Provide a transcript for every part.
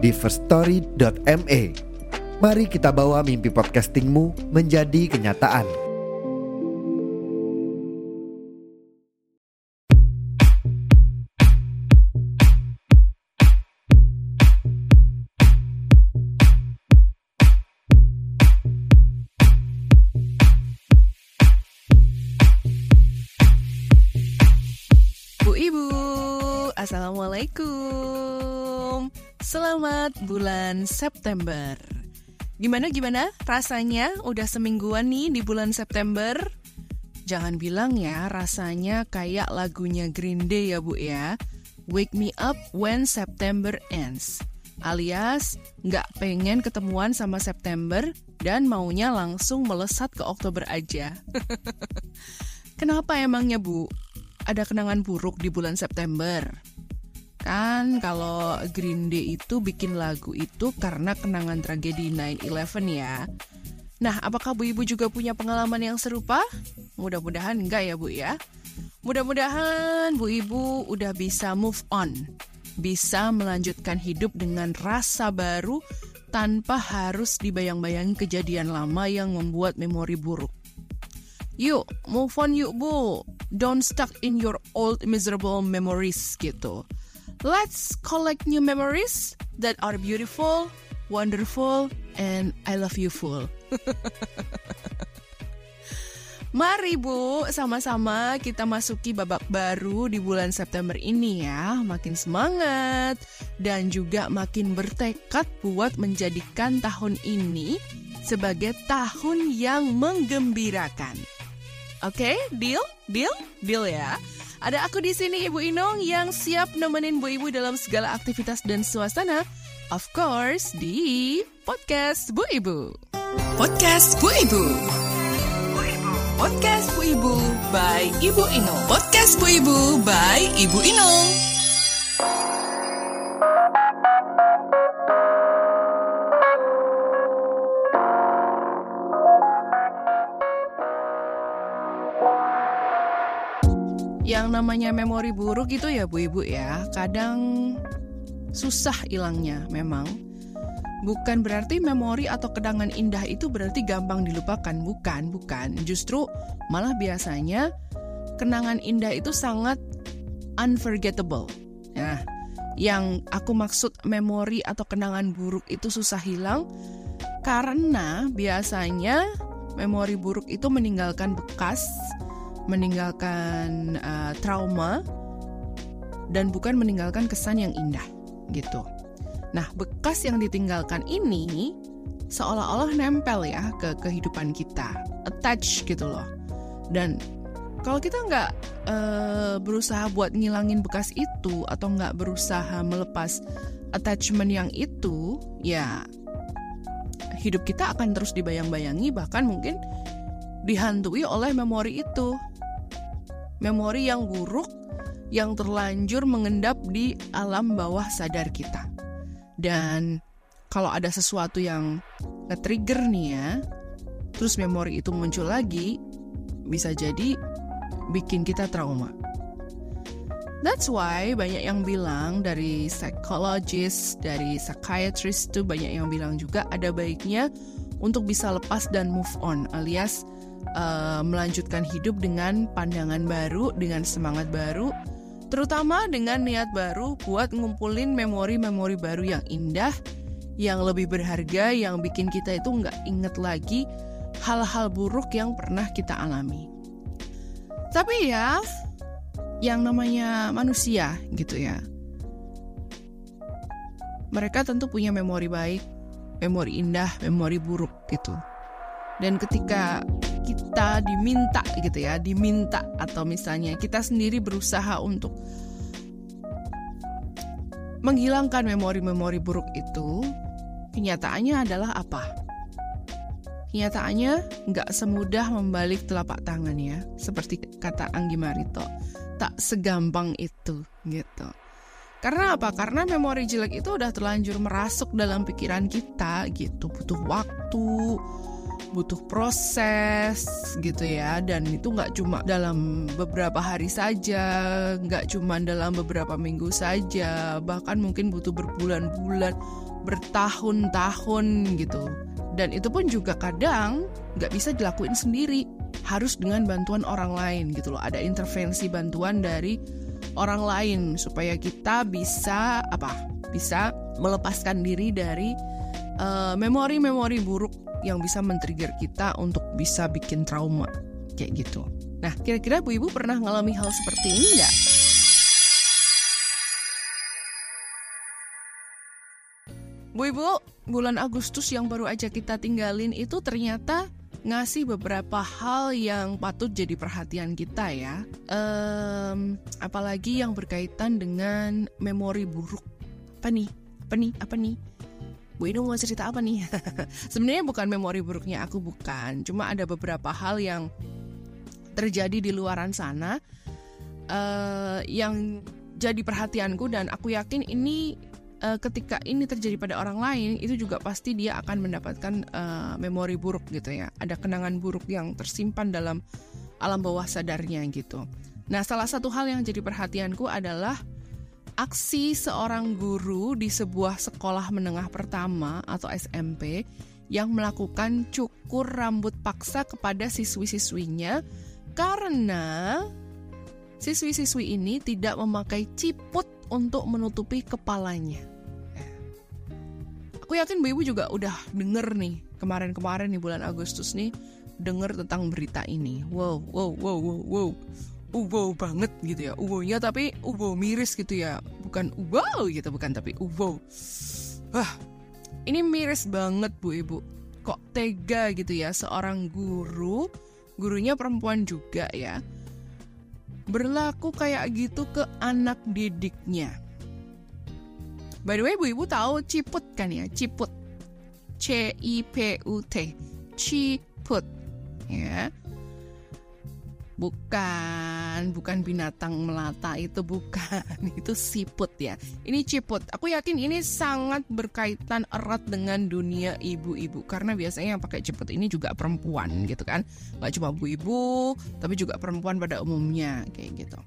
di firststory.me. Mari kita bawa mimpi podcastingmu menjadi kenyataan. Bu Ibu, Assalamualaikum Selamat bulan September Gimana gimana rasanya udah semingguan nih di bulan September? Jangan bilang ya rasanya kayak lagunya Green Day ya Bu ya Wake me up when September ends Alias nggak pengen ketemuan sama September dan maunya langsung melesat ke Oktober aja Kenapa emangnya Bu? ada kenangan buruk di bulan September. Kan kalau Green Day itu bikin lagu itu karena kenangan tragedi 9/11 ya. Nah, apakah Bu Ibu juga punya pengalaman yang serupa? Mudah-mudahan enggak ya, Bu ya. Mudah-mudahan Bu Ibu udah bisa move on. Bisa melanjutkan hidup dengan rasa baru tanpa harus dibayang-bayangi kejadian lama yang membuat memori buruk. Yuk, move on yuk Bu. Don't stuck in your old miserable memories gitu. Let's collect new memories that are beautiful, wonderful, and I love you full. Mari Bu, sama-sama kita masuki babak baru di bulan September ini ya. Makin semangat dan juga makin bertekad buat menjadikan tahun ini sebagai tahun yang menggembirakan. Oke, deal? Deal? Deal ya. Ada aku di sini Ibu Inong yang siap nemenin Bu Ibu dalam segala aktivitas dan suasana. Of course, di podcast Bu Ibu. Podcast Bu Ibu. Podcast Bu Ibu by Ibu Inung. Podcast Bu Ibu by Ibu Inung. Namanya memori buruk itu ya Bu Ibu ya, kadang susah hilangnya memang. Bukan berarti memori atau kenangan indah itu berarti gampang dilupakan, bukan, bukan. Justru malah biasanya kenangan indah itu sangat unforgettable. Nah, yang aku maksud memori atau kenangan buruk itu susah hilang karena biasanya memori buruk itu meninggalkan bekas, meninggalkan uh, trauma dan bukan meninggalkan kesan yang indah gitu. Nah, bekas yang ditinggalkan ini seolah-olah nempel ya ke kehidupan kita, attach gitu loh. Dan kalau kita nggak uh, berusaha buat ngilangin bekas itu atau nggak berusaha melepas attachment yang itu, ya hidup kita akan terus dibayang-bayangi bahkan mungkin dihantui oleh memori itu. Memori yang buruk yang terlanjur mengendap di alam bawah sadar kita. Dan kalau ada sesuatu yang nge-trigger nih ya, terus memori itu muncul lagi, bisa jadi bikin kita trauma. That's why banyak yang bilang dari psikologis, dari psychiatrist tuh banyak yang bilang juga ada baiknya untuk bisa lepas dan move on alias uh, melanjutkan hidup dengan pandangan baru, dengan semangat baru, terutama dengan niat baru buat ngumpulin memori-memori baru yang indah, yang lebih berharga, yang bikin kita itu nggak inget lagi hal-hal buruk yang pernah kita alami. Tapi ya, yang namanya manusia gitu ya, mereka tentu punya memori baik, memori indah, memori buruk gitu. Dan ketika kita diminta gitu ya, diminta atau misalnya kita sendiri berusaha untuk menghilangkan memori-memori buruk itu, kenyataannya adalah apa? Kenyataannya nggak semudah membalik telapak tangan ya, seperti kata Anggi Marito. Tak segampang itu gitu. Karena apa? Karena memori jelek itu udah terlanjur merasuk dalam pikiran kita gitu, butuh waktu, butuh proses gitu ya. Dan itu nggak cuma dalam beberapa hari saja nggak cuma dalam beberapa minggu saja bahkan mungkin butuh berbulan-bulan bertahun-tahun gitu. Dan itu pun juga kadang nggak bisa dilakuin sendiri harus dengan bantuan orang lain gitu loh. Ada intervensi bantuan dari orang lain supaya kita bisa apa bisa melepaskan diri dari eh, memori-memori uh, buruk yang bisa men-trigger kita untuk bisa bikin trauma kayak gitu. Nah, kira-kira Bu Ibu pernah ngalami hal seperti ini nggak? Bu Ibu, bulan Agustus yang baru aja kita tinggalin itu ternyata ngasih beberapa hal yang patut jadi perhatian kita ya. Um, apalagi yang berkaitan dengan memori buruk. Apa nih? Apa nih? Apa nih? Bu Inu mau cerita apa nih? Sebenarnya bukan memori buruknya aku bukan, cuma ada beberapa hal yang terjadi di luaran sana uh, yang jadi perhatianku dan aku yakin ini uh, ketika ini terjadi pada orang lain itu juga pasti dia akan mendapatkan uh, memori buruk gitu ya. Ada kenangan buruk yang tersimpan dalam alam bawah sadarnya gitu. Nah, salah satu hal yang jadi perhatianku adalah aksi seorang guru di sebuah sekolah menengah pertama atau SMP yang melakukan cukur rambut paksa kepada siswi-siswinya karena siswi-siswi ini tidak memakai ciput untuk menutupi kepalanya. Aku yakin Bu Ibu juga udah denger nih kemarin-kemarin di bulan Agustus nih denger tentang berita ini. Wow, wow, wow, wow, wow uwo banget gitu ya uwonya tapi uwo miris gitu ya. Bukan uwo gitu bukan tapi uwo. Wah ini miris banget bu ibu. Kok tega gitu ya seorang guru gurunya perempuan juga ya berlaku kayak gitu ke anak didiknya. By the way bu ibu tahu ciput kan ya? Ciput. C I P U T. Ciput. Ya Bukan, bukan binatang melata itu bukan, itu siput ya. Ini ciput. Aku yakin ini sangat berkaitan erat dengan dunia ibu-ibu karena biasanya yang pakai ciput ini juga perempuan gitu kan. Gak cuma ibu-ibu, tapi juga perempuan pada umumnya kayak gitu.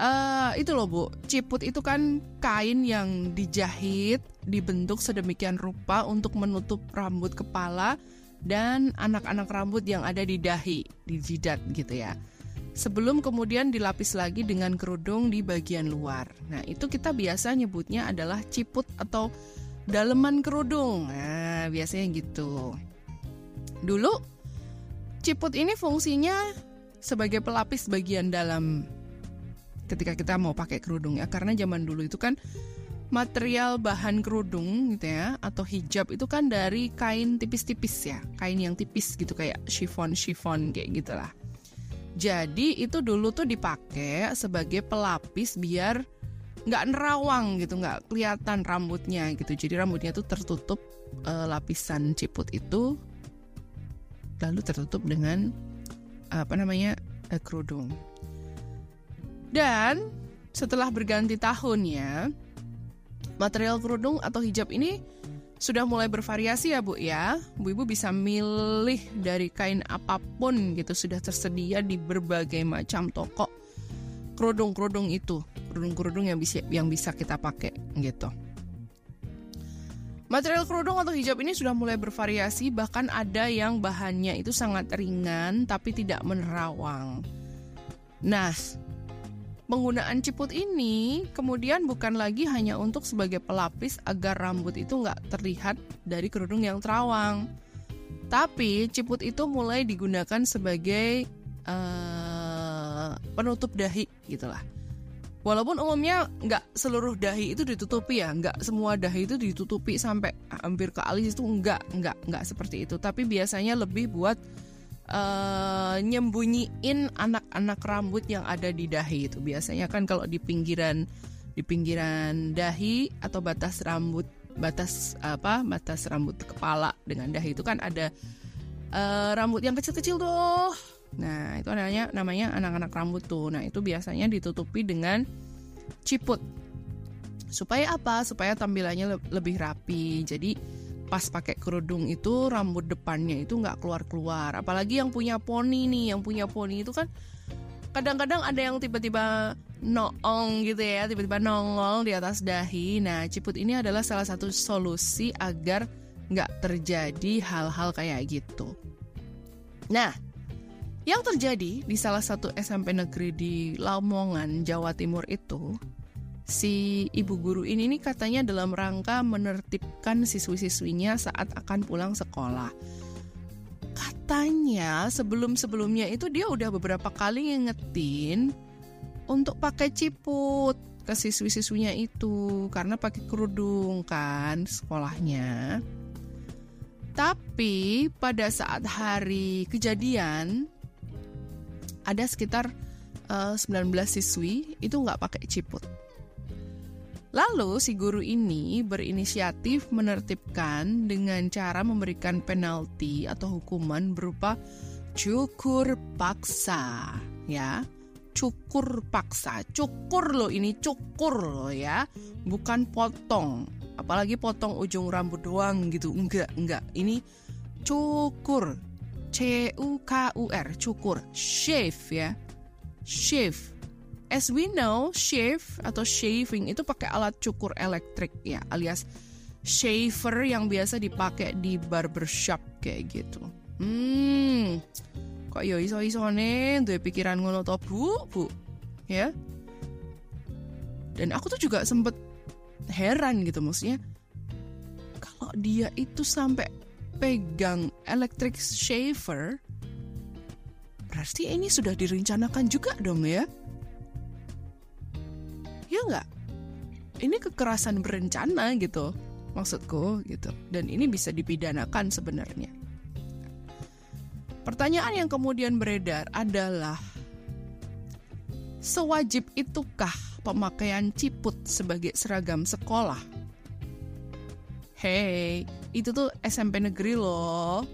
Uh, itu loh bu, ciput itu kan kain yang dijahit, dibentuk sedemikian rupa untuk menutup rambut kepala dan anak-anak rambut yang ada di dahi, di jidat gitu ya. Sebelum kemudian dilapis lagi dengan kerudung di bagian luar. Nah, itu kita biasa nyebutnya adalah ciput atau daleman kerudung. Nah, biasanya gitu. Dulu ciput ini fungsinya sebagai pelapis bagian dalam ketika kita mau pakai kerudung ya karena zaman dulu itu kan material bahan kerudung gitu ya atau hijab itu kan dari kain tipis-tipis ya. Kain yang tipis gitu kayak chiffon chiffon kayak gitulah. Jadi itu dulu tuh dipakai sebagai pelapis biar nggak nerawang gitu nggak kelihatan rambutnya gitu. Jadi rambutnya tuh tertutup uh, lapisan ciput itu lalu tertutup dengan apa namanya uh, kerudung. Dan setelah berganti tahun ya Material kerudung atau hijab ini sudah mulai bervariasi ya Bu ya. Bu Ibu bisa milih dari kain apa pun gitu sudah tersedia di berbagai macam toko kerudung-kerudung itu, kerudung-kerudung yang bisa yang bisa kita pakai gitu. Material kerudung atau hijab ini sudah mulai bervariasi, bahkan ada yang bahannya itu sangat ringan tapi tidak menerawang. Nah, Penggunaan ciput ini kemudian bukan lagi hanya untuk sebagai pelapis agar rambut itu nggak terlihat dari kerudung yang terawang. Tapi ciput itu mulai digunakan sebagai uh, penutup dahi gitulah. Walaupun umumnya nggak seluruh dahi itu ditutupi ya, nggak semua dahi itu ditutupi sampai hampir ke alis itu nggak, nggak, nggak seperti itu. Tapi biasanya lebih buat uh, nyembunyiin anak-anak rambut yang ada di dahi itu. Biasanya kan kalau di pinggiran di pinggiran dahi atau batas rambut batas apa batas rambut kepala dengan dahi itu kan ada uh, rambut yang kecil-kecil tuh. Nah itu namanya namanya anak-anak rambut tuh. Nah itu biasanya ditutupi dengan ciput. Supaya apa? Supaya tampilannya le lebih rapi. Jadi pas pakai kerudung itu rambut depannya itu nggak keluar-keluar apalagi yang punya poni nih yang punya poni itu kan kadang-kadang ada yang tiba-tiba noong gitu ya, tiba-tiba nongol di atas dahi. Nah, ciput ini adalah salah satu solusi agar nggak terjadi hal-hal kayak gitu. Nah, yang terjadi di salah satu SMP negeri di Lamongan, Jawa Timur itu, si ibu guru ini nih katanya dalam rangka menertibkan siswi-siswinya saat akan pulang sekolah. Katanya sebelum-sebelumnya itu dia udah beberapa kali ngingetin untuk pakai ciput ke siswi-siswinya itu karena pakai kerudung kan sekolahnya. Tapi pada saat hari kejadian ada sekitar uh, eh, 19 siswi itu nggak pakai ciput. Lalu si guru ini berinisiatif menertibkan dengan cara memberikan penalti atau hukuman berupa cukur paksa, ya cukur paksa. Cukur loh ini cukur loh ya, bukan potong. Apalagi potong ujung rambut doang gitu. Enggak, enggak. Ini cukur. C U K U R, cukur. Shave ya. Shave. As we know, shave atau shaving itu pakai alat cukur elektrik ya, alias shaver yang biasa dipakai di barbershop kayak gitu. Hmm, kok yo ya iso nih duwe pikiran ngono to bu? Bu ya? Dan aku tuh juga sempet heran gitu maksudnya kalau dia itu sampai pegang electric shaver berarti ini sudah direncanakan juga dong ya ya nggak ini kekerasan berencana gitu maksudku gitu dan ini bisa dipidanakan sebenarnya Pertanyaan yang kemudian beredar adalah Sewajib itukah pemakaian ciput sebagai seragam sekolah? Hei, itu tuh SMP negeri loh.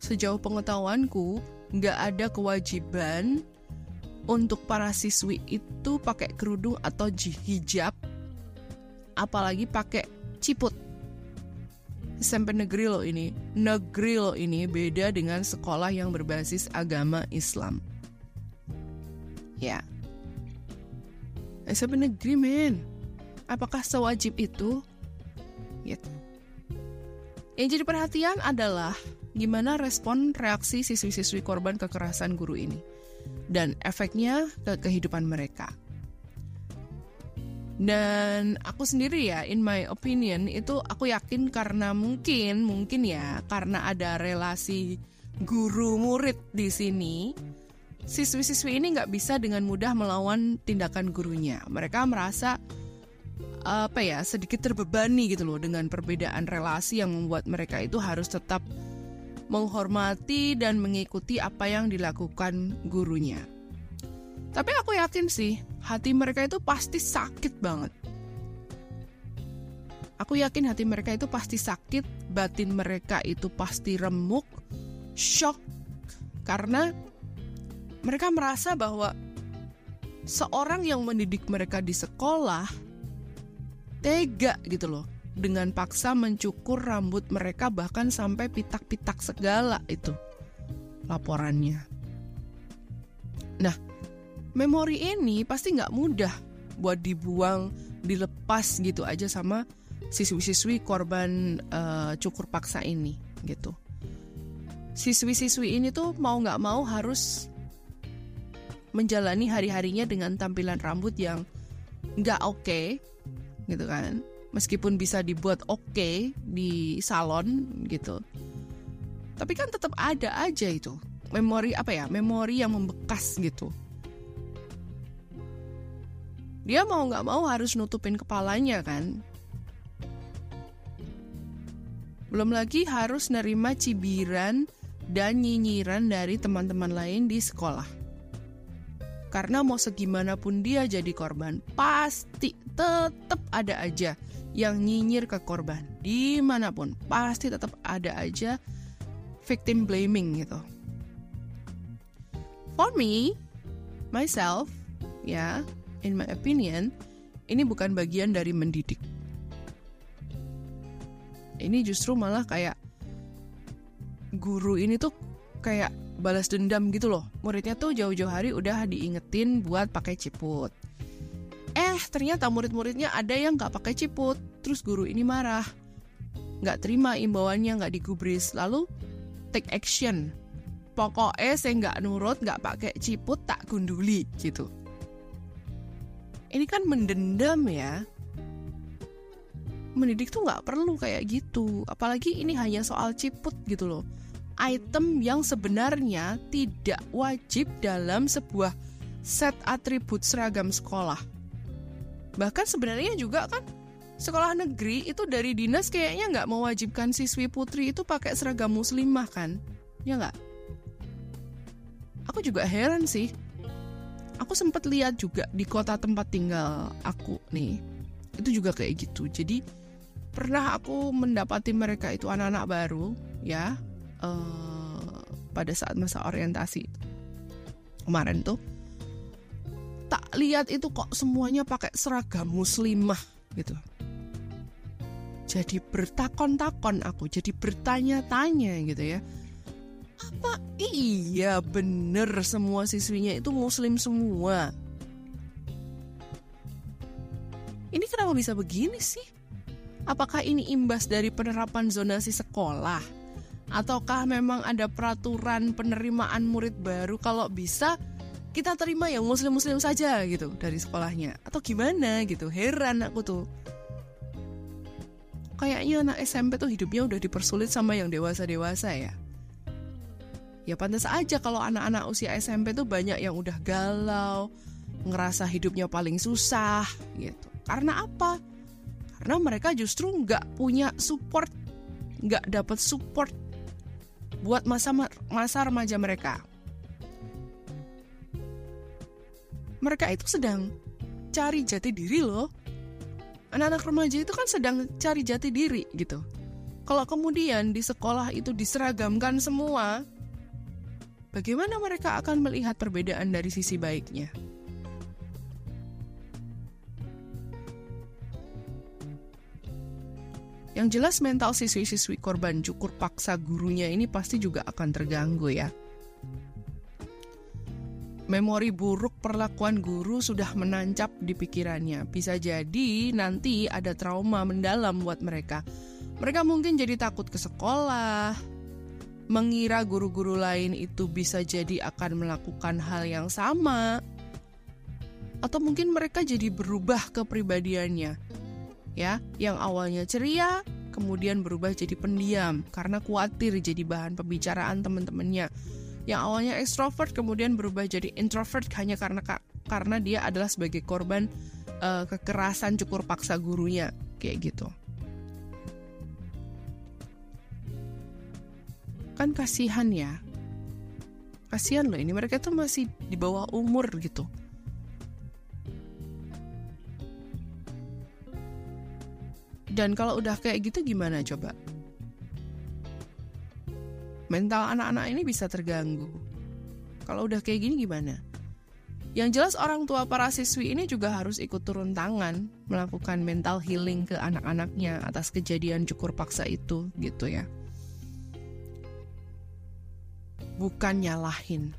Sejauh pengetahuanku, nggak ada kewajiban untuk para siswi itu pakai kerudung atau hijab, apalagi pakai ciput. SMP negeri loh ini. Negeri loh ini beda dengan sekolah yang berbasis agama Islam. Ya. SMP negeri men. Apakah sewajib itu? Gitu. Yang jadi perhatian adalah gimana respon reaksi siswi-siswi korban kekerasan guru ini dan efeknya ke kehidupan mereka. Dan aku sendiri ya, in my opinion itu aku yakin karena mungkin mungkin ya karena ada relasi guru murid di sini, siswi-siswi ini nggak bisa dengan mudah melawan tindakan gurunya. Mereka merasa apa ya sedikit terbebani gitu loh dengan perbedaan relasi yang membuat mereka itu harus tetap menghormati dan mengikuti apa yang dilakukan gurunya. Tapi aku yakin sih, hati mereka itu pasti sakit banget. Aku yakin hati mereka itu pasti sakit, batin mereka itu pasti remuk, shock, karena mereka merasa bahwa seorang yang mendidik mereka di sekolah tega gitu loh dengan paksa mencukur rambut mereka bahkan sampai pitak-pitak segala itu laporannya. Nah, memori ini pasti nggak mudah buat dibuang, dilepas gitu aja sama siswi-siswi korban uh, cukur paksa ini gitu. Siswi-siswi ini tuh mau nggak mau harus menjalani hari-harinya dengan tampilan rambut yang nggak oke, okay, gitu kan. Meskipun bisa dibuat oke okay di salon gitu, tapi kan tetap ada aja itu memori apa ya, memori yang membekas gitu dia mau nggak mau harus nutupin kepalanya kan. Belum lagi harus nerima cibiran dan nyinyiran dari teman-teman lain di sekolah. Karena mau segimanapun dia jadi korban, pasti tetap ada aja yang nyinyir ke korban. Di mana pun, pasti tetap ada aja victim blaming gitu. For me, myself, ya, in my opinion, ini bukan bagian dari mendidik. Ini justru malah kayak guru ini tuh kayak balas dendam gitu loh. Muridnya tuh jauh-jauh hari udah diingetin buat pakai ciput. Eh, ternyata murid-muridnya ada yang nggak pakai ciput. Terus guru ini marah. Nggak terima imbauannya, nggak digubris. Lalu take action. Pokoknya saya nggak nurut, nggak pakai ciput, tak gunduli gitu. Ini kan mendendam ya. Mendidik tuh nggak perlu kayak gitu. Apalagi ini hanya soal ciput gitu loh item yang sebenarnya tidak wajib dalam sebuah set atribut seragam sekolah. Bahkan sebenarnya juga kan sekolah negeri itu dari dinas kayaknya nggak mewajibkan siswi putri itu pakai seragam muslimah kan? Ya nggak? Aku juga heran sih. Aku sempat lihat juga di kota tempat tinggal aku nih. Itu juga kayak gitu. Jadi pernah aku mendapati mereka itu anak-anak baru ya uh, pada saat masa orientasi kemarin tuh tak lihat itu kok semuanya pakai seragam muslimah gitu. Jadi bertakon-takon aku jadi bertanya-tanya gitu ya. Apa iya bener semua siswinya itu muslim semua? Ini kenapa bisa begini sih? Apakah ini imbas dari penerapan zonasi sekolah ataukah memang ada peraturan penerimaan murid baru? Kalau bisa kita terima yang muslim-muslim saja gitu dari sekolahnya. Atau gimana gitu? Heran aku tuh. Kayaknya anak SMP tuh hidupnya udah dipersulit sama yang dewasa-dewasa ya. Ya pantas aja kalau anak-anak usia SMP tuh banyak yang udah galau ngerasa hidupnya paling susah gitu. Karena apa? Karena mereka justru nggak punya support nggak dapat support buat masa masa remaja mereka. Mereka itu sedang cari jati diri loh. Anak-anak remaja itu kan sedang cari jati diri gitu. Kalau kemudian di sekolah itu diseragamkan semua, bagaimana mereka akan melihat perbedaan dari sisi baiknya? Yang jelas mental siswi-siswi korban cukur paksa gurunya ini pasti juga akan terganggu ya. Memori buruk perlakuan guru sudah menancap di pikirannya. Bisa jadi nanti ada trauma mendalam buat mereka. Mereka mungkin jadi takut ke sekolah, mengira guru-guru lain itu bisa jadi akan melakukan hal yang sama, atau mungkin mereka jadi berubah kepribadiannya ya, yang awalnya ceria kemudian berubah jadi pendiam karena khawatir jadi bahan pembicaraan teman-temannya. Yang awalnya ekstrovert kemudian berubah jadi introvert hanya karena karena dia adalah sebagai korban uh, kekerasan cukur paksa gurunya kayak gitu. Kan kasihan ya. Kasihan loh ini mereka tuh masih di bawah umur gitu Dan kalau udah kayak gitu gimana coba? Mental anak-anak ini bisa terganggu. Kalau udah kayak gini gimana? Yang jelas orang tua para siswi ini juga harus ikut turun tangan melakukan mental healing ke anak-anaknya atas kejadian cukur paksa itu gitu ya. Bukan nyalahin.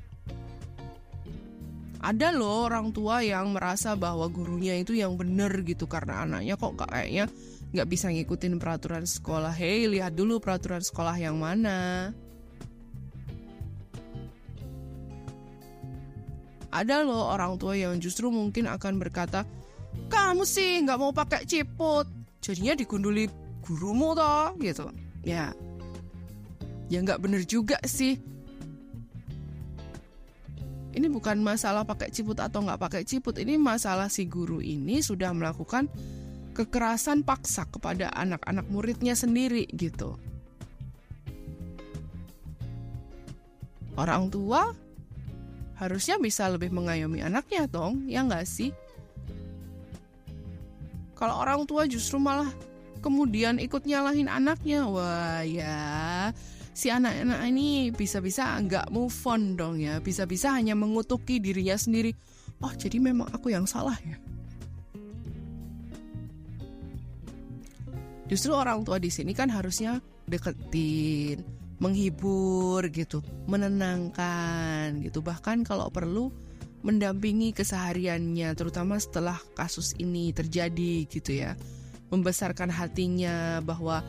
Ada loh orang tua yang merasa bahwa gurunya itu yang bener gitu karena anaknya kok kayaknya nggak bisa ngikutin peraturan sekolah. Hei, lihat dulu peraturan sekolah yang mana. Ada loh orang tua yang justru mungkin akan berkata, kamu sih nggak mau pakai ciput, jadinya digunduli gurumu toh, gitu. Ya, ya nggak bener juga sih. Ini bukan masalah pakai ciput atau nggak pakai ciput, ini masalah si guru ini sudah melakukan kekerasan paksa kepada anak-anak muridnya sendiri gitu. Orang tua harusnya bisa lebih mengayomi anaknya dong, ya nggak sih? Kalau orang tua justru malah kemudian ikut nyalahin anaknya, wah ya si anak-anak ini bisa-bisa nggak move on dong ya, bisa-bisa hanya mengutuki dirinya sendiri. Oh jadi memang aku yang salah ya. Justru orang tua di sini kan harusnya deketin, menghibur gitu, menenangkan gitu. Bahkan kalau perlu mendampingi kesehariannya terutama setelah kasus ini terjadi gitu ya. Membesarkan hatinya bahwa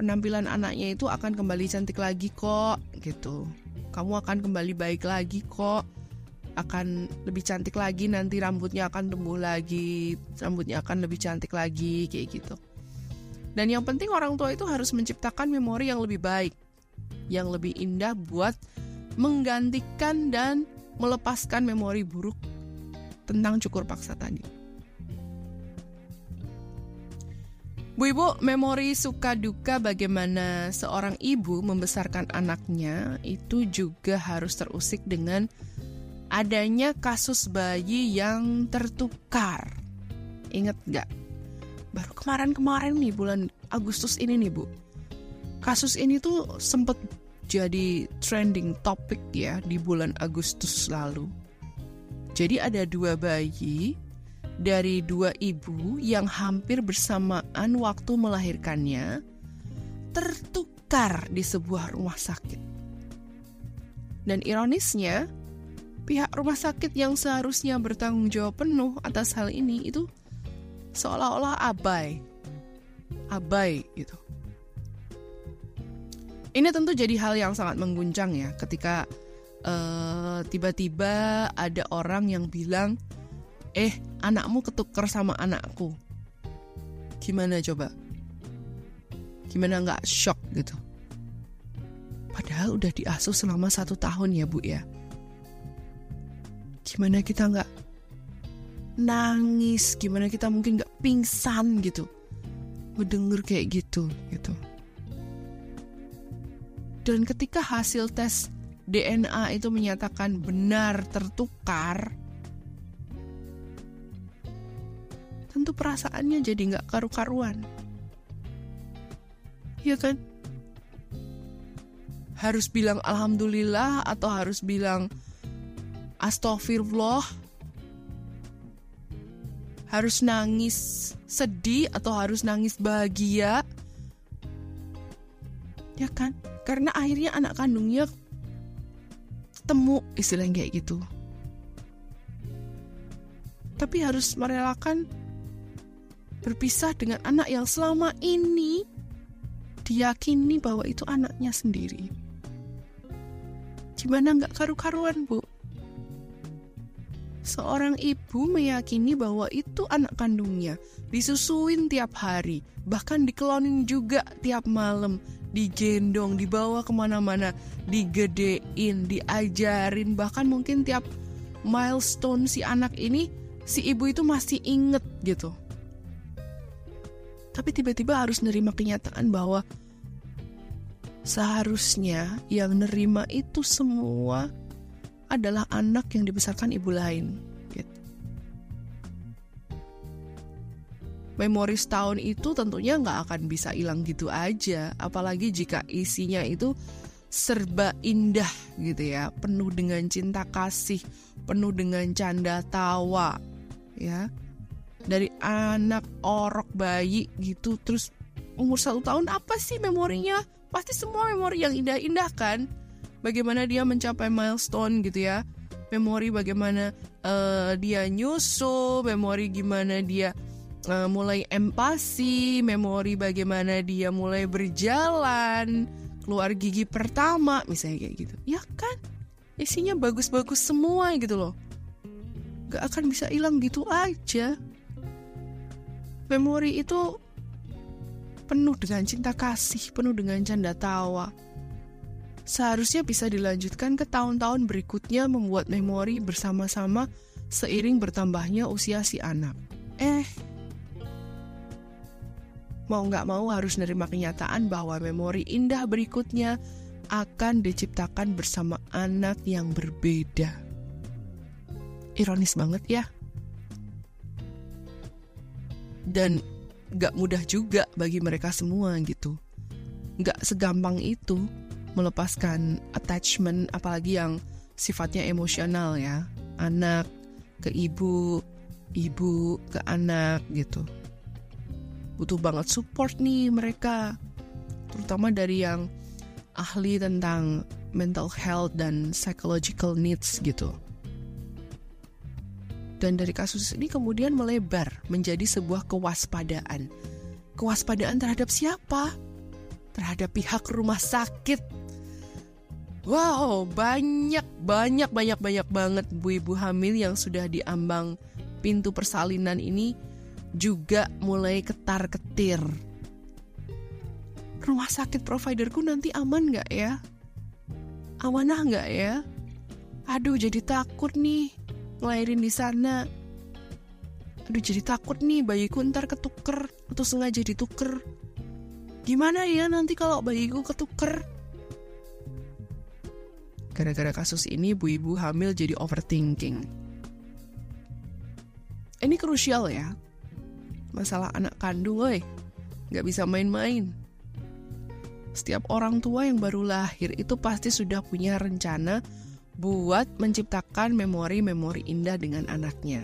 penampilan anaknya itu akan kembali cantik lagi kok gitu. Kamu akan kembali baik lagi kok. Akan lebih cantik lagi nanti rambutnya akan tumbuh lagi, rambutnya akan lebih cantik lagi kayak gitu. Dan yang penting orang tua itu harus menciptakan memori yang lebih baik, yang lebih indah buat menggantikan dan melepaskan memori buruk tentang cukur paksa tadi. Bu Ibu, memori suka duka bagaimana seorang ibu membesarkan anaknya itu juga harus terusik dengan adanya kasus bayi yang tertukar. Ingat nggak? Baru kemarin-kemarin nih bulan Agustus ini nih Bu. Kasus ini tuh sempet jadi trending topik ya di bulan Agustus lalu. Jadi ada dua bayi dari dua ibu yang hampir bersamaan waktu melahirkannya tertukar di sebuah rumah sakit. Dan ironisnya, pihak rumah sakit yang seharusnya bertanggung jawab penuh atas hal ini itu seolah-olah abai. Abai gitu. Ini tentu jadi hal yang sangat mengguncang ya ketika tiba tiba-tiba ada orang yang bilang, "Eh, anakmu ketukar sama anakku." Gimana coba? Gimana nggak shock gitu? Padahal udah diasuh selama satu tahun ya bu ya. Gimana kita nggak nangis? Gimana kita mungkin nggak pingsan gitu? Mendengar kayak gitu gitu. Dan ketika hasil tes DNA itu menyatakan benar tertukar, tentu perasaannya jadi nggak karu-karuan. Iya kan? Harus bilang alhamdulillah atau harus bilang astagfirullah? Harus nangis sedih atau harus nangis bahagia? Ya kan? karena akhirnya anak kandungnya ketemu istilahnya kayak gitu tapi harus merelakan berpisah dengan anak yang selama ini diyakini bahwa itu anaknya sendiri gimana nggak karu-karuan bu seorang ibu meyakini bahwa itu anak kandungnya disusuin tiap hari bahkan dikelonin juga tiap malam digendong, dibawa ke mana-mana, digedein, diajarin, bahkan mungkin tiap milestone si anak ini, si ibu itu masih inget gitu. Tapi tiba-tiba harus nerima kenyataan bahwa seharusnya yang nerima itu semua adalah anak yang dibesarkan ibu lain. memori setahun itu tentunya nggak akan bisa hilang gitu aja apalagi jika isinya itu serba indah gitu ya penuh dengan cinta kasih penuh dengan canda tawa ya. Dari anak orok bayi gitu terus umur satu tahun apa sih memorinya? Pasti semua memori yang indah-indah kan bagaimana dia mencapai milestone gitu ya memori bagaimana uh, dia nyusu memori gimana dia uh, mulai empati, memori bagaimana dia mulai berjalan, keluar gigi pertama, misalnya kayak gitu. Ya kan? Isinya bagus-bagus semua gitu loh. Gak akan bisa hilang gitu aja. Memori itu penuh dengan cinta kasih, penuh dengan canda tawa. Seharusnya bisa dilanjutkan ke tahun-tahun berikutnya membuat memori bersama-sama seiring bertambahnya usia si anak. Eh, mau nggak mau harus menerima kenyataan bahwa memori indah berikutnya akan diciptakan bersama anak yang berbeda. Ironis banget ya. Dan gak mudah juga bagi mereka semua gitu. Gak segampang itu melepaskan attachment apalagi yang sifatnya emosional ya. Anak ke ibu, ibu ke anak gitu. Butuh banget support nih mereka. Terutama dari yang ahli tentang mental health dan psychological needs gitu. Dan dari kasus ini kemudian melebar menjadi sebuah kewaspadaan. Kewaspadaan terhadap siapa? Terhadap pihak rumah sakit. Wow, banyak, banyak, banyak, banyak banget ibu-ibu hamil yang sudah diambang pintu persalinan ini juga mulai ketar-ketir. Rumah sakit providerku nanti aman nggak ya? Amanah nggak ya? Aduh, jadi takut nih ngelahirin di sana. Aduh jadi takut nih bayiku ntar ketuker atau sengaja dituker. Gimana ya nanti kalau bayiku ketuker? Gara-gara kasus ini, ibu-ibu hamil jadi overthinking. Ini krusial ya. Masalah anak kandung, woi. Gak bisa main-main. Setiap orang tua yang baru lahir itu pasti sudah punya rencana buat menciptakan memori-memori indah dengan anaknya.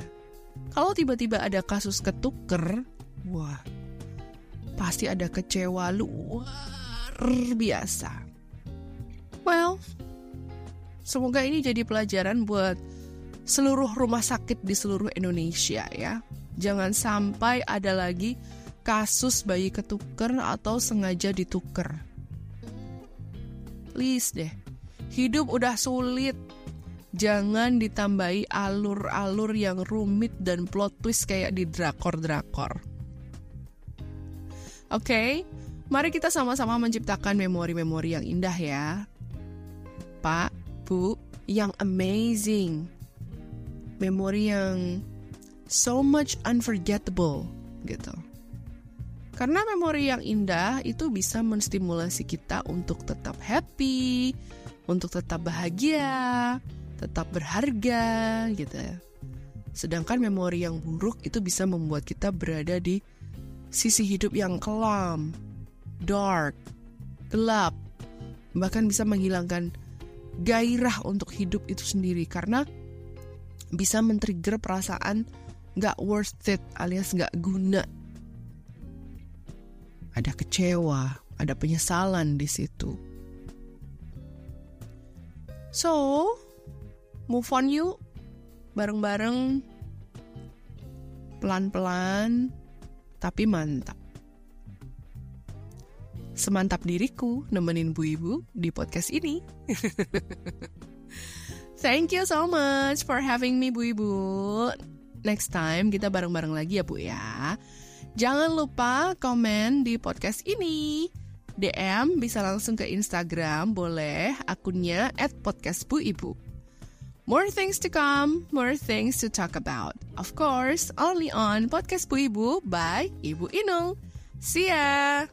Kalau tiba-tiba ada kasus ketuker, wah, pasti ada kecewa luar biasa. Well, semoga ini jadi pelajaran buat seluruh rumah sakit di seluruh Indonesia ya. Jangan sampai ada lagi kasus bayi ketuker atau sengaja dituker. Please deh, Hidup udah sulit. Jangan ditambahi alur-alur yang rumit dan plot twist kayak di drakor-drakor. Oke, okay, mari kita sama-sama menciptakan memori-memori yang indah ya. Pak, Bu, yang amazing. Memori yang so much unforgettable gitu. Karena memori yang indah itu bisa menstimulasi kita untuk tetap happy, untuk tetap bahagia, tetap berharga gitu ya. Sedangkan memori yang buruk itu bisa membuat kita berada di sisi hidup yang kelam, dark, gelap, bahkan bisa menghilangkan gairah untuk hidup itu sendiri karena bisa men-trigger perasaan gak worth it alias gak guna. Ada kecewa, ada penyesalan di situ. So, move on yuk. Bareng-bareng. Pelan-pelan, tapi mantap. Semantap diriku nemenin Bu Ibu di podcast ini. Thank you so much for having me Bu Ibu. Next time kita bareng-bareng lagi ya Bu ya. Jangan lupa komen di podcast ini. DM bisa langsung ke Instagram, boleh akunnya at podcast Bu Ibu. More things to come, more things to talk about. Of course, only on Podcast Bu Ibu by Ibu Inung. See ya!